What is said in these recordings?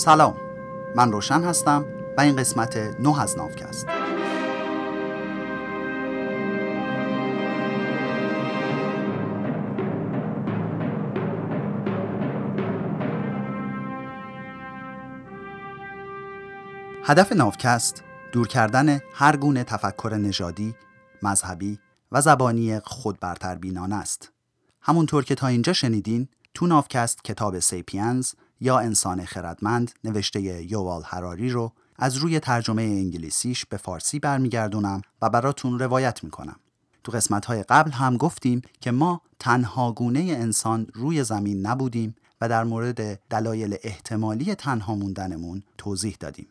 سلام من روشن هستم و این قسمت نه از نافکست هدف نافکست دور کردن هر گونه تفکر نژادی، مذهبی و زبانی خودبرتربینانه است. همونطور که تا اینجا شنیدین تو نافکست کتاب سیپینز یا انسان خردمند نوشته یوال هراری رو از روی ترجمه انگلیسیش به فارسی برمیگردونم و براتون روایت می‌کنم. تو قسمت های قبل هم گفتیم که ما تنها گونه انسان روی زمین نبودیم و در مورد دلایل احتمالی تنها موندنمون توضیح دادیم.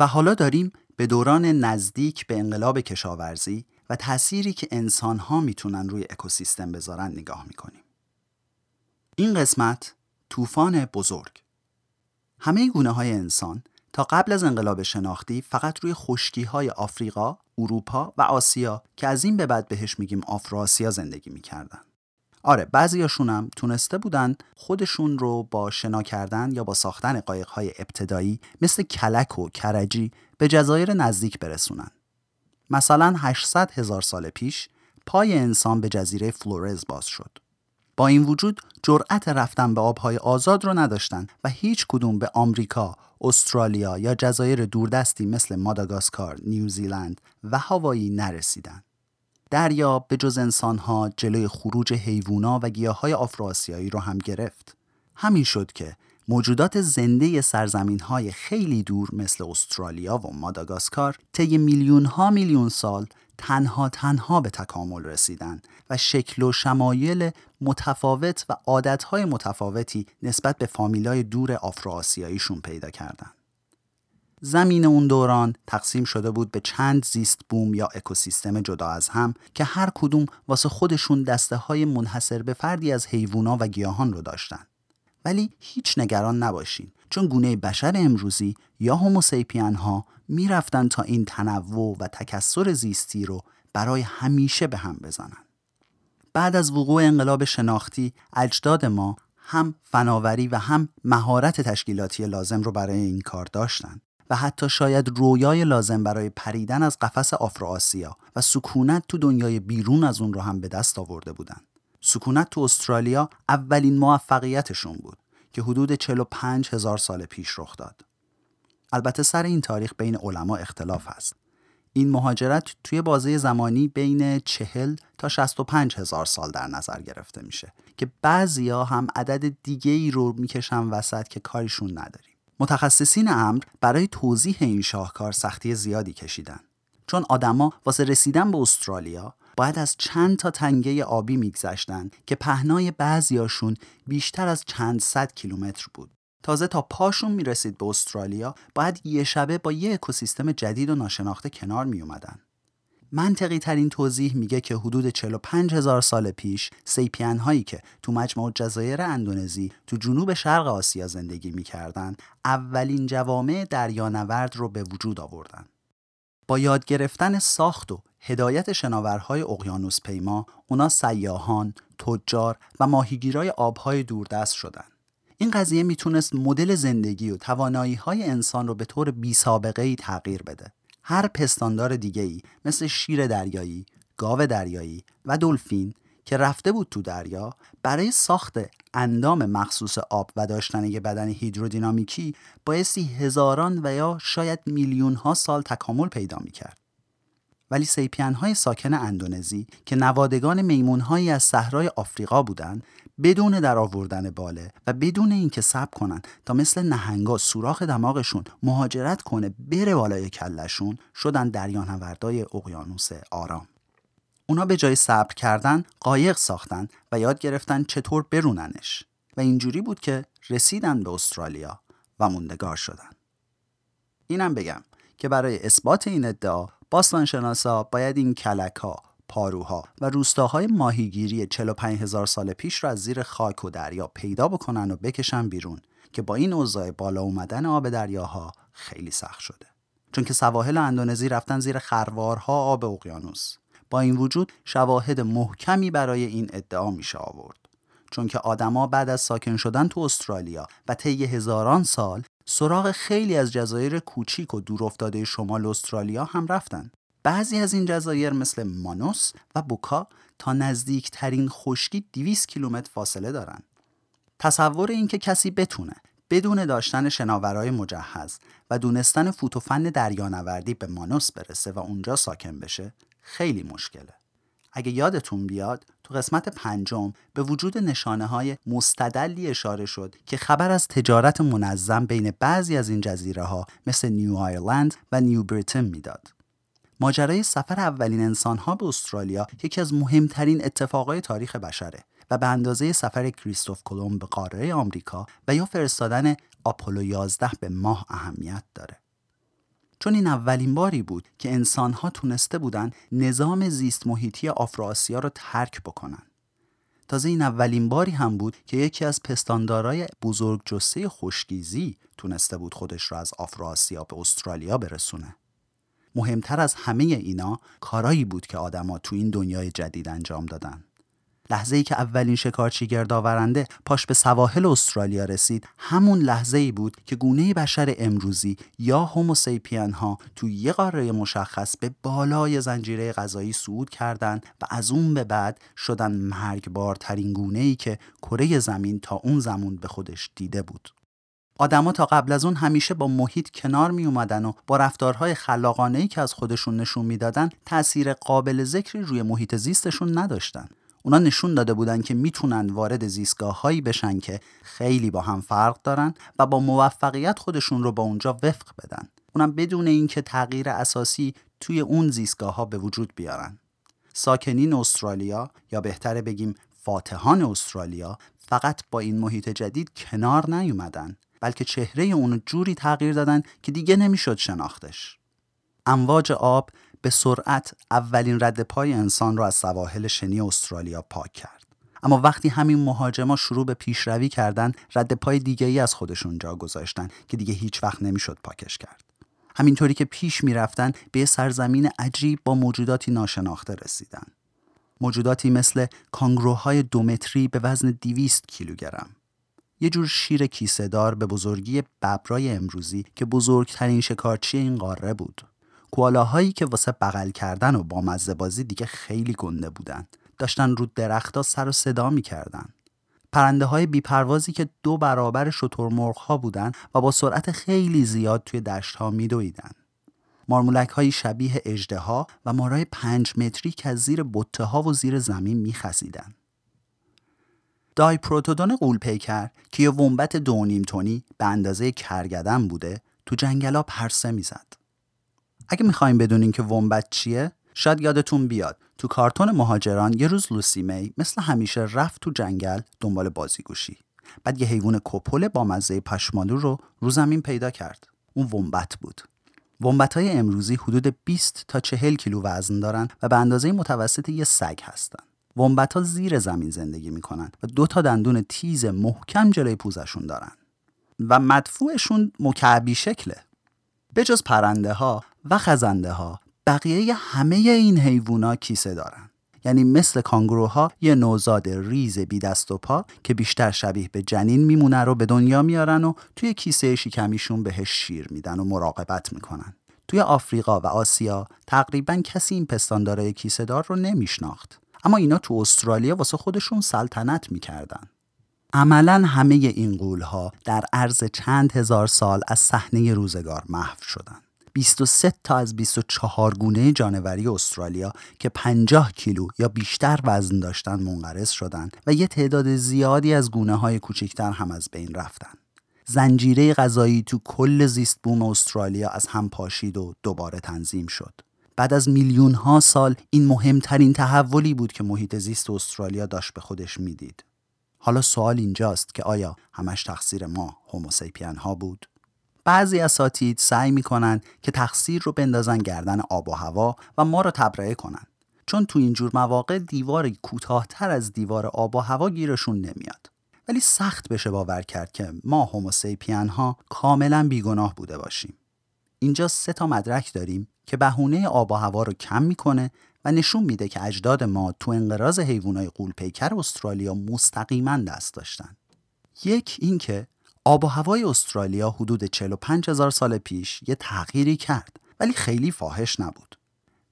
و حالا داریم به دوران نزدیک به انقلاب کشاورزی و تأثیری که انسانها می‌تونن روی اکوسیستم بذارن نگاه می‌کنیم. این قسمت طوفان بزرگ همه گونه های انسان تا قبل از انقلاب شناختی فقط روی خشکی های آفریقا، اروپا و آسیا که از این به بعد بهش میگیم آفراسیا زندگی می‌کردن. آره بعضیاشون هم تونسته بودن خودشون رو با شنا کردن یا با ساختن قایق های ابتدایی مثل کلک و کرجی به جزایر نزدیک برسونن. مثلا 800 هزار سال پیش پای انسان به جزیره فلورز باز شد. با این وجود جرأت رفتن به آبهای آزاد رو نداشتن و هیچ کدوم به آمریکا، استرالیا یا جزایر دوردستی مثل ماداگاسکار، نیوزیلند و هاوایی نرسیدن. دریا به جز انسانها جلوی خروج حیوونا و گیاهای آفراسیایی رو هم گرفت. همین شد که موجودات زنده سرزمین های خیلی دور مثل استرالیا و ماداگاسکار طی میلیون ها میلیون سال تنها تنها به تکامل رسیدن و شکل و شمایل متفاوت و عادتهای متفاوتی نسبت به فامیلای دور آفراسیاییشون پیدا کردن. زمین اون دوران تقسیم شده بود به چند زیست بوم یا اکوسیستم جدا از هم که هر کدوم واسه خودشون دسته های منحصر به فردی از حیوونا و گیاهان رو داشتن. ولی هیچ نگران نباشین چون گونه بشر امروزی یا هوموسیپین ها می‌رفتن تا این تنوع و تکسر زیستی رو برای همیشه به هم بزنن. بعد از وقوع انقلاب شناختی اجداد ما هم فناوری و هم مهارت تشکیلاتی لازم رو برای این کار داشتن و حتی شاید رویای لازم برای پریدن از قفس آفراسیا و سکونت تو دنیای بیرون از اون رو هم به دست آورده بودن. سکونت تو استرالیا اولین موفقیتشون بود که حدود 45 هزار سال پیش رخ داد. البته سر این تاریخ بین علما اختلاف هست. این مهاجرت توی بازه زمانی بین 40 تا 65 هزار سال در نظر گرفته میشه که بعضیا هم عدد دیگه ای رو می‌کشن وسط که کاریشون نداریم. متخصصین امر برای توضیح این شاهکار سختی زیادی کشیدن. چون آدما واسه رسیدن به استرالیا باید از چند تا تنگه آبی میگذشتن که پهنای بعضیاشون بیشتر از چند صد کیلومتر بود. تازه تا پاشون می‌رسید به استرالیا باید یه شبه با یه اکوسیستم جدید و ناشناخته کنار می اومدن. منطقی ترین توضیح میگه که حدود 45 هزار سال پیش سیپین هایی که تو مجموع جزایر اندونزی تو جنوب شرق آسیا زندگی می‌کردن اولین جوامع دریانورد رو به وجود آوردن. با یاد گرفتن ساخت و هدایت شناورهای اقیانوس پیما اونا سیاهان، تجار و ماهیگیرای آبهای دوردست شدند. این قضیه می‌تونست مدل زندگی و توانایی های انسان رو به طور بی سابقه ای تغییر بده. هر پستاندار دیگه ای مثل شیر دریایی، گاو دریایی و دلفین که رفته بود تو دریا برای ساخت اندام مخصوص آب و داشتن یه بدن هیدرودینامیکی بایستی هزاران و یا شاید میلیون ها سال تکامل پیدا می‌کرد. ولی سیپین های ساکن اندونزی که نوادگان میمون هایی از صحرای آفریقا بودند بدون در آوردن باله و بدون اینکه صبر کنن تا مثل نهنگا سوراخ دماغشون مهاجرت کنه بره بالای کلشون شدن دریانوردای اقیانوس آرام. اونا به جای صبر کردن قایق ساختن و یاد گرفتن چطور بروننش. و اینجوری بود که رسیدن به استرالیا و موندگار شدن. اینم بگم که برای اثبات این ادعا باستانشناسا باید این کلک ها پاروها و روستاهای ماهیگیری 45 هزار سال پیش را از زیر خاک و دریا پیدا بکنن و بکشن بیرون که با این اوضاع بالا اومدن آب دریاها خیلی سخت شده. چون که سواحل اندونزی رفتن زیر خروارها آب اقیانوس. با این وجود شواهد محکمی برای این ادعا میشه آورد. چون که آدما بعد از ساکن شدن تو استرالیا و طی هزاران سال سراغ خیلی از جزایر کوچیک و دورافتاده شمال استرالیا هم رفتن. بعضی از این جزایر مثل مانوس و بوکا تا نزدیکترین خشکی 200 کیلومتر فاصله دارن. تصور اینکه کسی بتونه بدون داشتن شناورای مجهز و دونستن فوتوفن دریانوردی به مانوس برسه و اونجا ساکن بشه خیلی مشکله. اگه یادتون بیاد تو قسمت پنجم به وجود نشانه های مستدلی اشاره شد که خبر از تجارت منظم بین بعضی از این جزیره ها مثل نیو آیرلند و نیو بریتن می‌داد. ماجرای سفر اولین انسان ها به استرالیا یکی از مهمترین اتفاقای تاریخ بشره و به اندازه سفر کریستوف کلمب به قاره آمریکا و یا فرستادن آپولو 11 به ماه اهمیت داره. چون این اولین باری بود که انسانها تونسته بودن نظام زیست محیطی آفراسیا رو ترک بکنن. تازه این اولین باری هم بود که یکی از پستاندارای بزرگ جسه خشکیزی تونسته بود خودش رو از آفراسیا به استرالیا برسونه. مهمتر از همه اینا کارایی بود که آدما تو این دنیای جدید انجام دادن. لحظه ای که اولین شکارچی گردآورنده پاش به سواحل استرالیا رسید همون لحظه ای بود که گونه بشر امروزی یا هوموسیپین ها تو یه قاره مشخص به بالای زنجیره غذایی صعود کردند و از اون به بعد شدن مرگبارترین گونه ای که کره زمین تا اون زمان به خودش دیده بود. آدما تا قبل از اون همیشه با محیط کنار می اومدن و با رفتارهای خلاقانه که از خودشون نشون می‌دادن تاثیر قابل ذکری روی محیط زیستشون نداشتن. اونا نشون داده بودن که می‌تونن وارد زیستگاه هایی بشن که خیلی با هم فرق دارن و با موفقیت خودشون رو با اونجا وفق بدن. اونم بدون اینکه تغییر اساسی توی اون زیستگاه ها به وجود بیارن. ساکنین استرالیا یا بهتره بگیم فاتحان استرالیا فقط با این محیط جدید کنار نیومدن بلکه چهره اون جوری تغییر دادن که دیگه نمی‌شد شناختش. امواج آب به سرعت اولین رد پای انسان را از سواحل شنی استرالیا پاک کرد. اما وقتی همین مهاجما شروع به پیشروی کردن رد پای دیگه ای از خودشون جا گذاشتن که دیگه هیچ وقت نمی‌شد پاکش کرد. همینطوری که پیش می‌رفتن به سرزمین عجیب با موجوداتی ناشناخته رسیدن. موجوداتی مثل کانگروهای دومتری به وزن 200 کیلوگرم. یه جور شیر کیسه دار به بزرگی ببرای امروزی که بزرگترین شکارچی این قاره بود. کوالاهایی که واسه بغل کردن و با مزه بازی دیگه خیلی گنده بودن. داشتن رو درختها سر و صدا می‌کردن. پرنده های بیپروازی که دو برابر شترمرغ ها بودن و با سرعت خیلی زیاد توی دشت ها میدویدن. مارمولک های شبیه اجده ها و مارای پنج متری که از زیر بطه ها و زیر زمین پروتودون قول پیکر که یه ومبت دو نیم تونی به اندازه کرگدن بوده تو جنگلا پرسه می‌زد. اگه می‌خوایم بدونین که ومبت چیه شاید یادتون بیاد تو کارتون مهاجران یه روز لوسی می مثل همیشه رفت تو جنگل دنبال بازیگوشی. بعد یه حیوان کپل با مزه پشمالو رو رو زمین پیدا کرد. اون ومبت بود. ومبت های امروزی حدود 20 تا 40 کیلو وزن دارن و به اندازه متوسط یه سگ هستن. ومبت ها زیر زمین زندگی می‌کنن و دو تا دندون تیز محکم جلوی پوزشون دارن. و مدفوعشون مکعبی شکله. به جز پرنده ها و خزنده ها بقیه همه این حیوونا کیسه دارن. یعنی مثل کانگروها یه نوزاد ریز بی دست و پا که بیشتر شبیه به جنین میمونه رو به دنیا میارن و توی کیسه شکمیشون بهش شیر میدن و مراقبت می‌کنن. توی آفریقا و آسیا تقریبا کسی این پستاندارای کیسه دار رو نمیشناخت. اما اینا تو استرالیا واسه خودشون سلطنت می‌کردن. عملا همه این قولها در عرض چند هزار سال از صحنه روزگار محو شدند. 23 تا از 24 گونه جانوری استرالیا که 50 کیلو یا بیشتر وزن داشتن منقرض شدند و یه تعداد زیادی از گونه های کوچکتر هم از بین رفتن. زنجیره غذایی تو کل زیست بوم استرالیا از هم پاشید و دوباره تنظیم شد. بعد از میلیون ها سال این مهمترین تحولی بود که محیط زیست استرالیا داشت به خودش می‌دید. حالا سوال اینجاست که آیا همش تقصیر ما هوموسیپین ها بود؟ بعضی اساتید سعی می‌کنن که تقصیر رو بندازن گردن آب و هوا و ما رو تبرئه کنن چون تو اینجور مواقع دیوار کوتاهتر از دیوار آب و هوا گیرشون نمیاد. ولی سخت بشه باور کرد که ما هوموسیپین ها کاملا بیگناه بوده باشیم. اینجا سه تا مدرک داریم که بهونه آب و هوا رو کم می‌کنه و نشون میده که اجداد ما تو انقراض حیوانات قولپیکر استرالیا مستقیما دست داشتن. یک اینکه آب و هوای استرالیا حدود 45 هزار سال پیش یه تغییری کرد ولی خیلی فاحش نبود.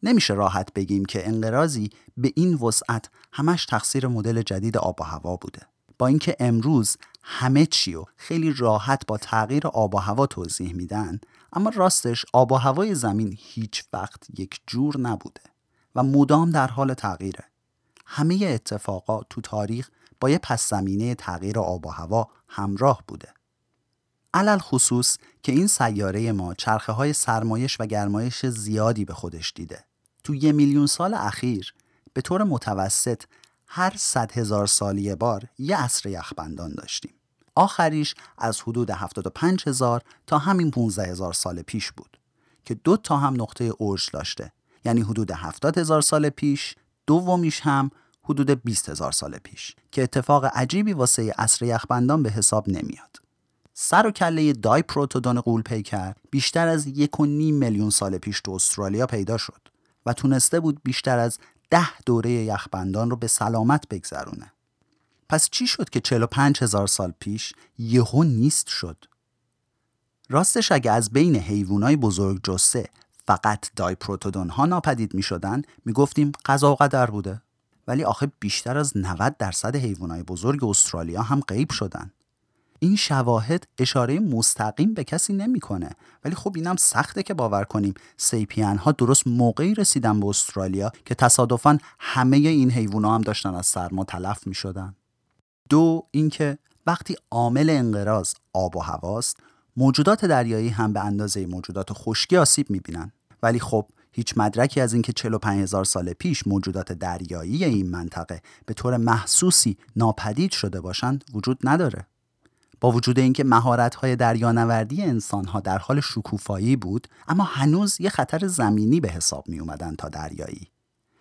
نمیشه راحت بگیم که انقراضی به این وسعت همش تقصیر مدل جدید آب و هوا بوده. با اینکه امروز همه چی و خیلی راحت با تغییر آب و هوا توضیح میدن اما راستش آب و هوای زمین هیچ وقت یک جور نبوده و مدام در حال تغییره. همه اتفاقات تو تاریخ با یه پس زمینه تغییر آب و هوا همراه بوده. علل خصوص که این سیاره ما چرخه های سرمایش و گرمایش زیادی به خودش دیده. تو یه میلیون سال اخیر به طور متوسط هر صد هزار سالی بار یه عصر یخبندان داشتیم. آخریش از حدود 75 هزار تا همین 15 هزار سال پیش بود که دو تا هم نقطه اوج داشته یعنی حدود 70 هزار سال پیش دومیش هم حدود 20 هزار سال پیش که اتفاق عجیبی واسه عصر یخبندان به حساب نمیاد. سر و کله دای پروتودون قول پیکر بیشتر از یک و نیم میلیون سال پیش تو استرالیا پیدا شد و تونسته بود بیشتر از ده دوره یخبندان رو به سلامت بگذرونه. پس چی شد که 45 هزار سال پیش یهو نیست شد؟ راستش اگه از بین حیوانای بزرگ جسه فقط دای پروتودون ها ناپدید می شدن می گفتیم قضا و قدر بوده ولی آخه بیشتر از 90 درصد حیوانای بزرگ استرالیا هم غیب شدن این شواهد اشاره مستقیم به کسی نمی‌کنه. ولی خب اینم سخته که باور کنیم. سیپین ها درست موقعی رسیدن به استرالیا که تصادفا همه این حیوونا هم داشتن از سرما تلف می شدن. دو اینکه وقتی عامل انقراض آب و هواست موجودات دریایی هم به اندازه موجودات خشکی آسیب می‌بینن. ولی خب هیچ مدرکی از اینکه 45 هزار سال پیش موجودات دریایی این منطقه به طور محسوسی ناپدید شده باشند وجود نداره. با وجود اینکه مهارت‌های دریانوردی انسانها در حال شکوفایی بود اما هنوز یه خطر زمینی به حساب می اومدن تا دریایی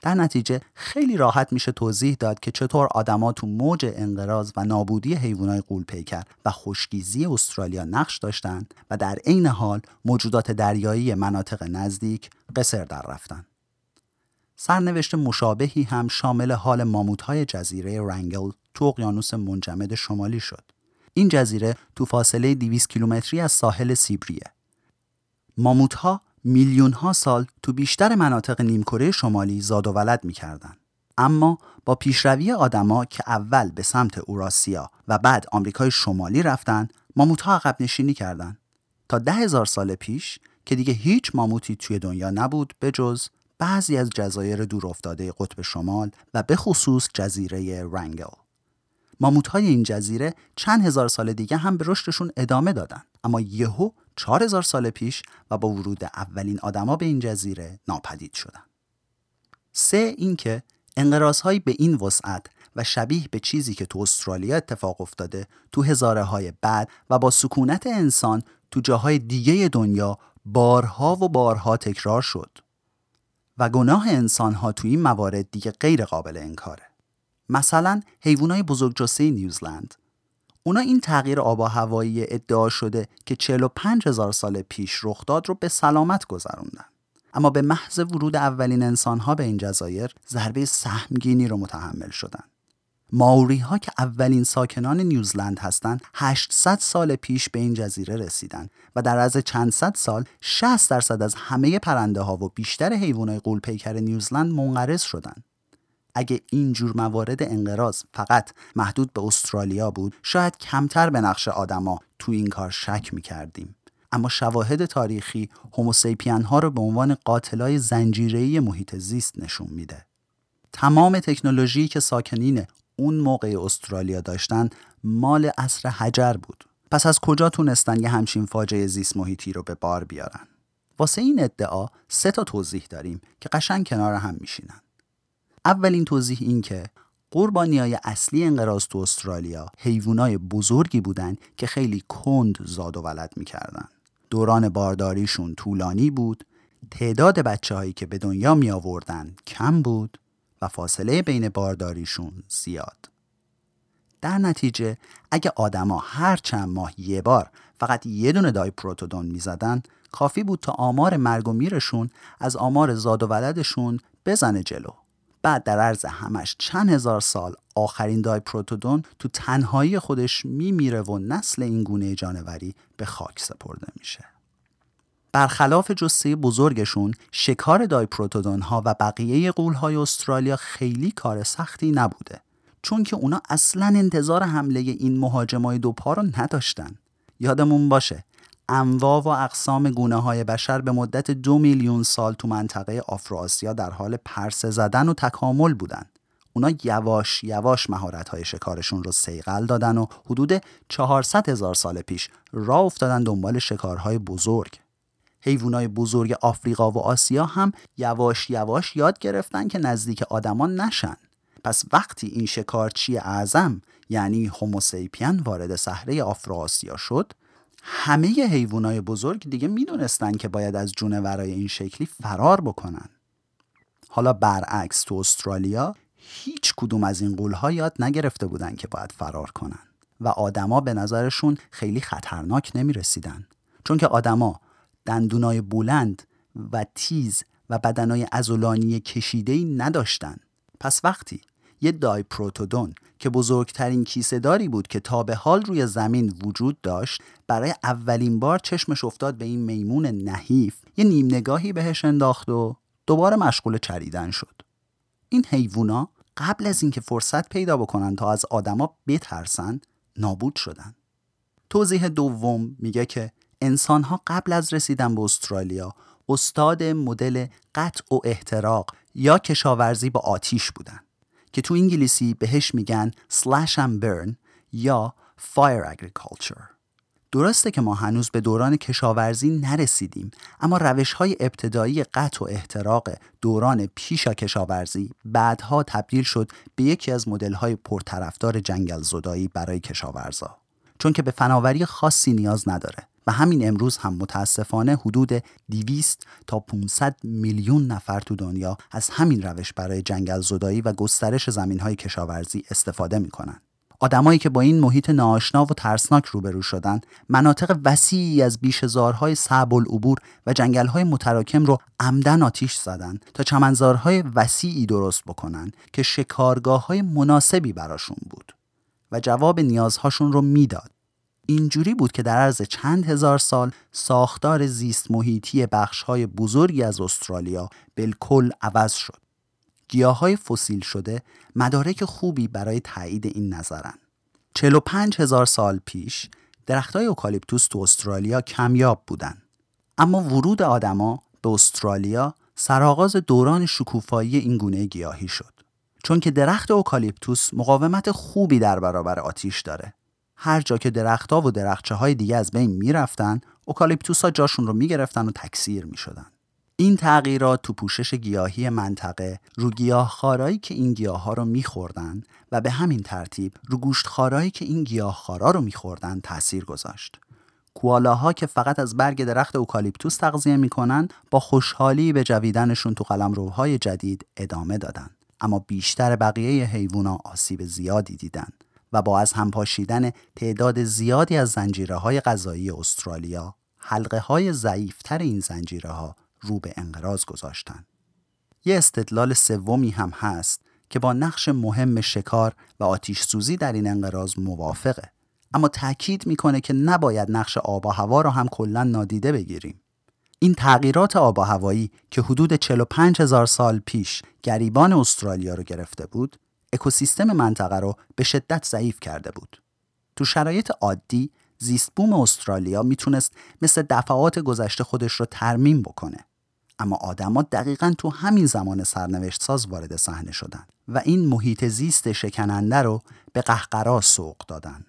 در نتیجه خیلی راحت میشه توضیح داد که چطور آدما تو موج انقراض و نابودی حیوانات قولپیکر و خشکیزی استرالیا نقش داشتند و در عین حال موجودات دریایی مناطق نزدیک قصر در رفتن. سرنوشت مشابهی هم شامل حال ماموت‌های جزیره رنگل تو اقیانوس منجمد شمالی شد. این جزیره تو فاصله 200 کیلومتری از ساحل سیبریه. ماموت‌ها میلیون ها سال تو بیشتر مناطق نیمکره شمالی زاد و ولد می‌کردن. اما با پیشروی آدما که اول به سمت اوراسیا و بعد آمریکای شمالی رفتن ماموت ها عقب نشینی کردند تا ده هزار سال پیش که دیگه هیچ ماموتی توی دنیا نبود به جز بعضی از جزایر دور افتاده قطب شمال و به خصوص جزیره رنگل ماموت های این جزیره چند هزار سال دیگه هم به رشدشون ادامه دادن. اما یهو 4000 سال پیش و با ورود اولین آدما به این جزیره ناپدید شدن. سه اینکه انقراضهایی به این وسعت و شبیه به چیزی که تو استرالیا اتفاق افتاده تو هزاره های بعد و با سکونت انسان تو جاهای دیگه دنیا بارها و بارها تکرار شد. و گناه انسان ها تو این موارد دیگه غیر قابل انکاره. مثلا حیوانات بزرگجثه نیوزلند اونا این تغییر آب و هوایی ادعا شده که 45 هزار سال پیش رخ داد رو به سلامت گذروندن اما به محض ورود اولین انسانها به این جزایر ضربه سهمگینی رو متحمل شدند. ماوری ها که اولین ساکنان نیوزلند هستند 800 سال پیش به این جزیره رسیدن و در از چند صد سال 60 درصد از همه پرنده ها و بیشتر حیوانات قولپیکر نیوزلند منقرض شدند. اگه این جور موارد انقراض فقط محدود به استرالیا بود شاید کمتر به نقش آدما تو این کار شک می‌کردیم. اما شواهد تاریخی هوموسیپین ها رو به عنوان قاتلای زنجیره‌ای محیط زیست نشون میده. تمام تکنولوژی که ساکنین اون موقع استرالیا داشتن مال اصر حجر بود. پس از کجا تونستن یه همچین فاجعه زیست محیطی رو به بار بیارن؟ واسه این ادعا سه تا توضیح داریم که قشنگ کنار هم میشینن. اولین توضیح این که قربانی های اصلی انقراض تو استرالیا حیوانای بزرگی بودن که خیلی کند زاد و ولد می‌کردن. دوران بارداریشون طولانی بود، تعداد بچه هایی که به دنیا می آوردن کم بود و فاصله بین بارداریشون زیاد. در نتیجه اگه آدما هر چند ماه یه بار فقط یه دونه دای پروتودون می‌زدن کافی بود تا آمار مرگ و میرشون از آمار زاد و ولدشون بزنه جلو بعد در عرض همش چند هزار سال آخرین دایپروتودون تو تنهایی خودش میمیره و نسل این گونه جانوری به خاک سپرده میشه. برخلاف جسه بزرگشون شکار دایپروتودون ها و بقیه قول های استرالیا خیلی کار سختی نبوده چون که اونا اصلا انتظار حمله این مهاجمای دوپا رو نداشتن. یادمون باشه انواع و اقسام گونه های بشر به مدت دو میلیون سال تو منطقه آفراسیا در حال پرسه زدن و تکامل بودن اونا یواش یواش مهارت های شکارشون رو سیقل دادن و حدود 400 هزار سال پیش راه افتادن دنبال شکارهای بزرگ. حیوانای بزرگ آفریقا و آسیا هم یواش یواش یاد گرفتن که نزدیک آدمان نشن. پس وقتی این شکارچی اعظم یعنی هوموسیپین وارد صحره آفراسیا شد همه حیوانای بزرگ دیگه می‌دونستن که باید از جونورای این شکلی فرار بکنن. حالا برعکس تو استرالیا هیچ کدوم از این قولها یاد نگرفته بودن که باید فرار کنن و آدما به نظرشون خیلی خطرناک نمی رسیدن چون که آدما دندونای بلند و تیز و بدنای ازولانی کشیدهی نداشتن. پس وقتی یه دای پروتودون که بزرگترین کیسه داری بود که تا به حال روی زمین وجود داشت برای اولین بار چشمش افتاد به این میمون نحیف. یه نیم نگاهی بهش انداخت و دوباره مشغول چریدن شد. این حیوونا قبل از اینکه فرصت پیدا بکنن تا از آدما بترسن نابود شدن. توضیح دوم میگه که انسانها قبل از رسیدن به استرالیا استاد مدل قطع و احتراق یا کشاورزی با آتیش بودن. که تو انگلیسی بهش میگن slash and burn یا fire agriculture. درسته که ما هنوز به دوران کشاورزی نرسیدیم اما روش های ابتدایی قطع و احتراق دوران پیش کشاورزی بعدها تبدیل شد به یکی از مدل های پرطرفدار جنگل زدایی برای کشاورزا. چون که به فناوری خاصی نیاز نداره. و همین امروز هم متاسفانه حدود 200 تا 500 میلیون نفر تو دنیا از همین روش برای جنگل زدایی و گسترش زمین های کشاورزی استفاده می‌کنن. آدمایی که با این محیط ناآشنا و ترسناک روبرو شدن مناطق وسیعی از بیشزارهای صعب العبور و جنگلهای متراکم رو عمدن آتیش زدن تا چمنزارهای وسیعی درست بکنن که شکارگاه های مناسبی براشون بود و جواب نیازهاشون رو می‌داد اینجوری بود که در عرض چند هزار سال ساختار زیست محیطی های بزرگی از استرالیا بالکل عوض شد. گیاه های فسیل شده مدارک خوبی برای تایید این نظرن. 45 هزار سال پیش های اوکالیپتوس تو استرالیا کمیاب بودن. اما ورود آدما به استرالیا سرآغاز دوران شکوفایی این گونه گیاهی شد. چون که درخت اوکالیپتوس مقاومت خوبی در برابر آتیش داره هر جا که درختها و درخچه های دیگه از بین می‌رفتن اوکالیپتوس ها جاشون رو می‌گرفتن و تکثیر می‌شدن این تغییرات تو پوشش گیاهی منطقه رو گیاه خارایی که این گیاه ها رو میخوردن و به همین ترتیب رو گوشت خارایی که این گیاه خارا رو میخوردن تاثیر گذاشت. کوالاها که فقط از برگ درخت اوکالیپتوس تغذیه می‌کنن با خوشحالی به جویدنشون تو قلمروهای جدید ادامه دادن. اما بیشتر بقیه حیوونا آسیب زیادی دیدن و با از هم پاشیدن تعداد زیادی از زنجیره های غذایی استرالیا حلقه های ضعیفتر این زنجیره ها رو به انقراض گذاشتن. یه استدلال سومی هم هست که با نقش مهم شکار و آتیش سوزی در این انقراض موافقه اما تاکید می‌کنه که نباید نقش آب و هوا را هم کلا نادیده بگیریم. این تغییرات آب و هوایی که حدود 45 هزار سال پیش گریبان استرالیا رو گرفته بود اکوسیستم منطقه رو به شدت ضعیف کرده بود. تو شرایط عادی زیست بوم استرالیا می‌تونست مثل دفعات گذشته خودش رو ترمیم بکنه. اما آدما دقیقا تو همین زمان سرنوشت ساز وارد صحنه شدن و این محیط زیست شکننده رو به قهقرا سوق دادن.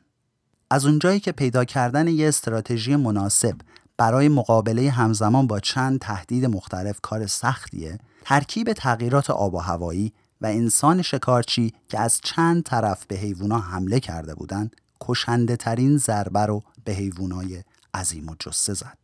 از اونجایی که پیدا کردن یه استراتژی مناسب برای مقابله همزمان با چند تهدید مختلف کار سختیه، ترکیب تغییرات آب و هوایی و انسان شکارچی که از چند طرف به حیوونا حمله کرده بودند کشنده ترین ضربه رو به حیوانای عظیم و جسه زد.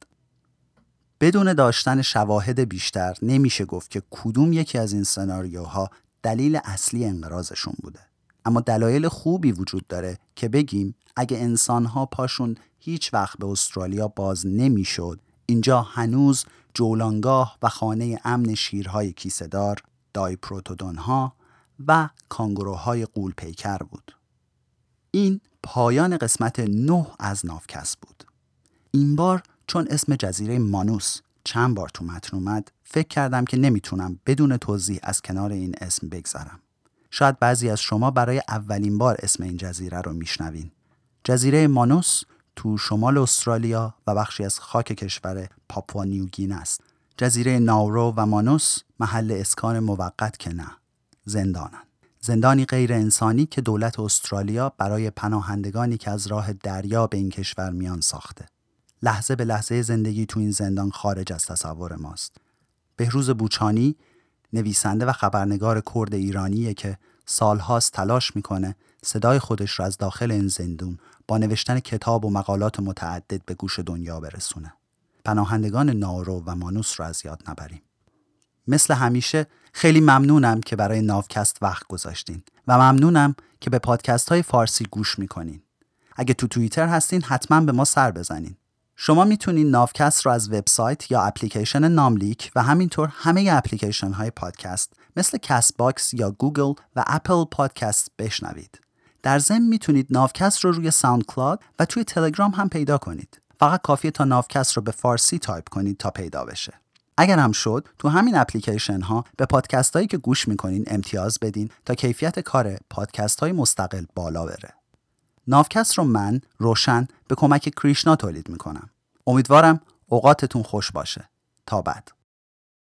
بدون داشتن شواهد بیشتر نمیشه گفت که کدوم یکی از این سناریوها دلیل اصلی انقراضشون بوده. اما دلایل خوبی وجود داره که بگیم اگه انسانها پاشون هیچ وقت به استرالیا باز نمی‌شد اینجا هنوز جولانگاه و خانه امن شیرهای کیسهدار دای پروتودون ها و کانگوروهای قول پیکر بود. این پایان قسمت نه از نافکست بود. این بار چون اسم جزیره مانوس چند بار تو متن اومد فکر کردم که نمی‌تونم بدون توضیح از کنار این اسم بگذرم. شاید بعضی از شما برای اولین بار اسم این جزیره رو میشنوین. جزیره مانوس تو شمال استرالیا و بخشی از خاک کشور پاپوا نیوگین است. جزیره ناورو و مانوس محل اسکان موقت که نه زندانن. زندانی غیر انسانی که دولت استرالیا برای پناهندگانی که از راه دریا به این کشور میان ساخته. لحظه به لحظه زندگی تو این زندان خارج از تصور ماست. بهروز بوچانی نویسنده و خبرنگار کرد ایرانیه که سالهاست تلاش می‌کنه صدای خودش را از داخل این زندون با نوشتن کتاب و مقالات متعدد به گوش دنیا برسونه. پناهندگان نائورو و مانوس را از یاد نبریم. مثل همیشه خیلی ممنونم که برای ناوکست وقت گذاشتین و ممنونم که به پادکست های فارسی گوش می‌کنین. اگه تو توییتر هستین حتما به ما سر بزنین. شما می‌تونین ناوکست رو از وبسایت یا اپلیکیشن ناملیک و همینطور همه اپلیکیشن های پادکست مثل Castbox یا گوگل و اپل پادکست بشنوید. در ضمن می‌تونید ناوکست رو روی SoundCloud و توی تلگرام هم پیدا کنید. فقط کافیه تا ناوکست رو به فارسی تایپ کنید تا پیدا بشه. اگر هم شد تو همین اپلیکیشن ها به پادکست هایی که گوش می‌کنین امتیاز بدین تا کیفیت کار پادکست های مستقل بالا بره. ناوکست رو من روشن به کمک کریشنا تولید می‌کنم. امیدوارم اوقاتتون خوش باشه. تا بعد.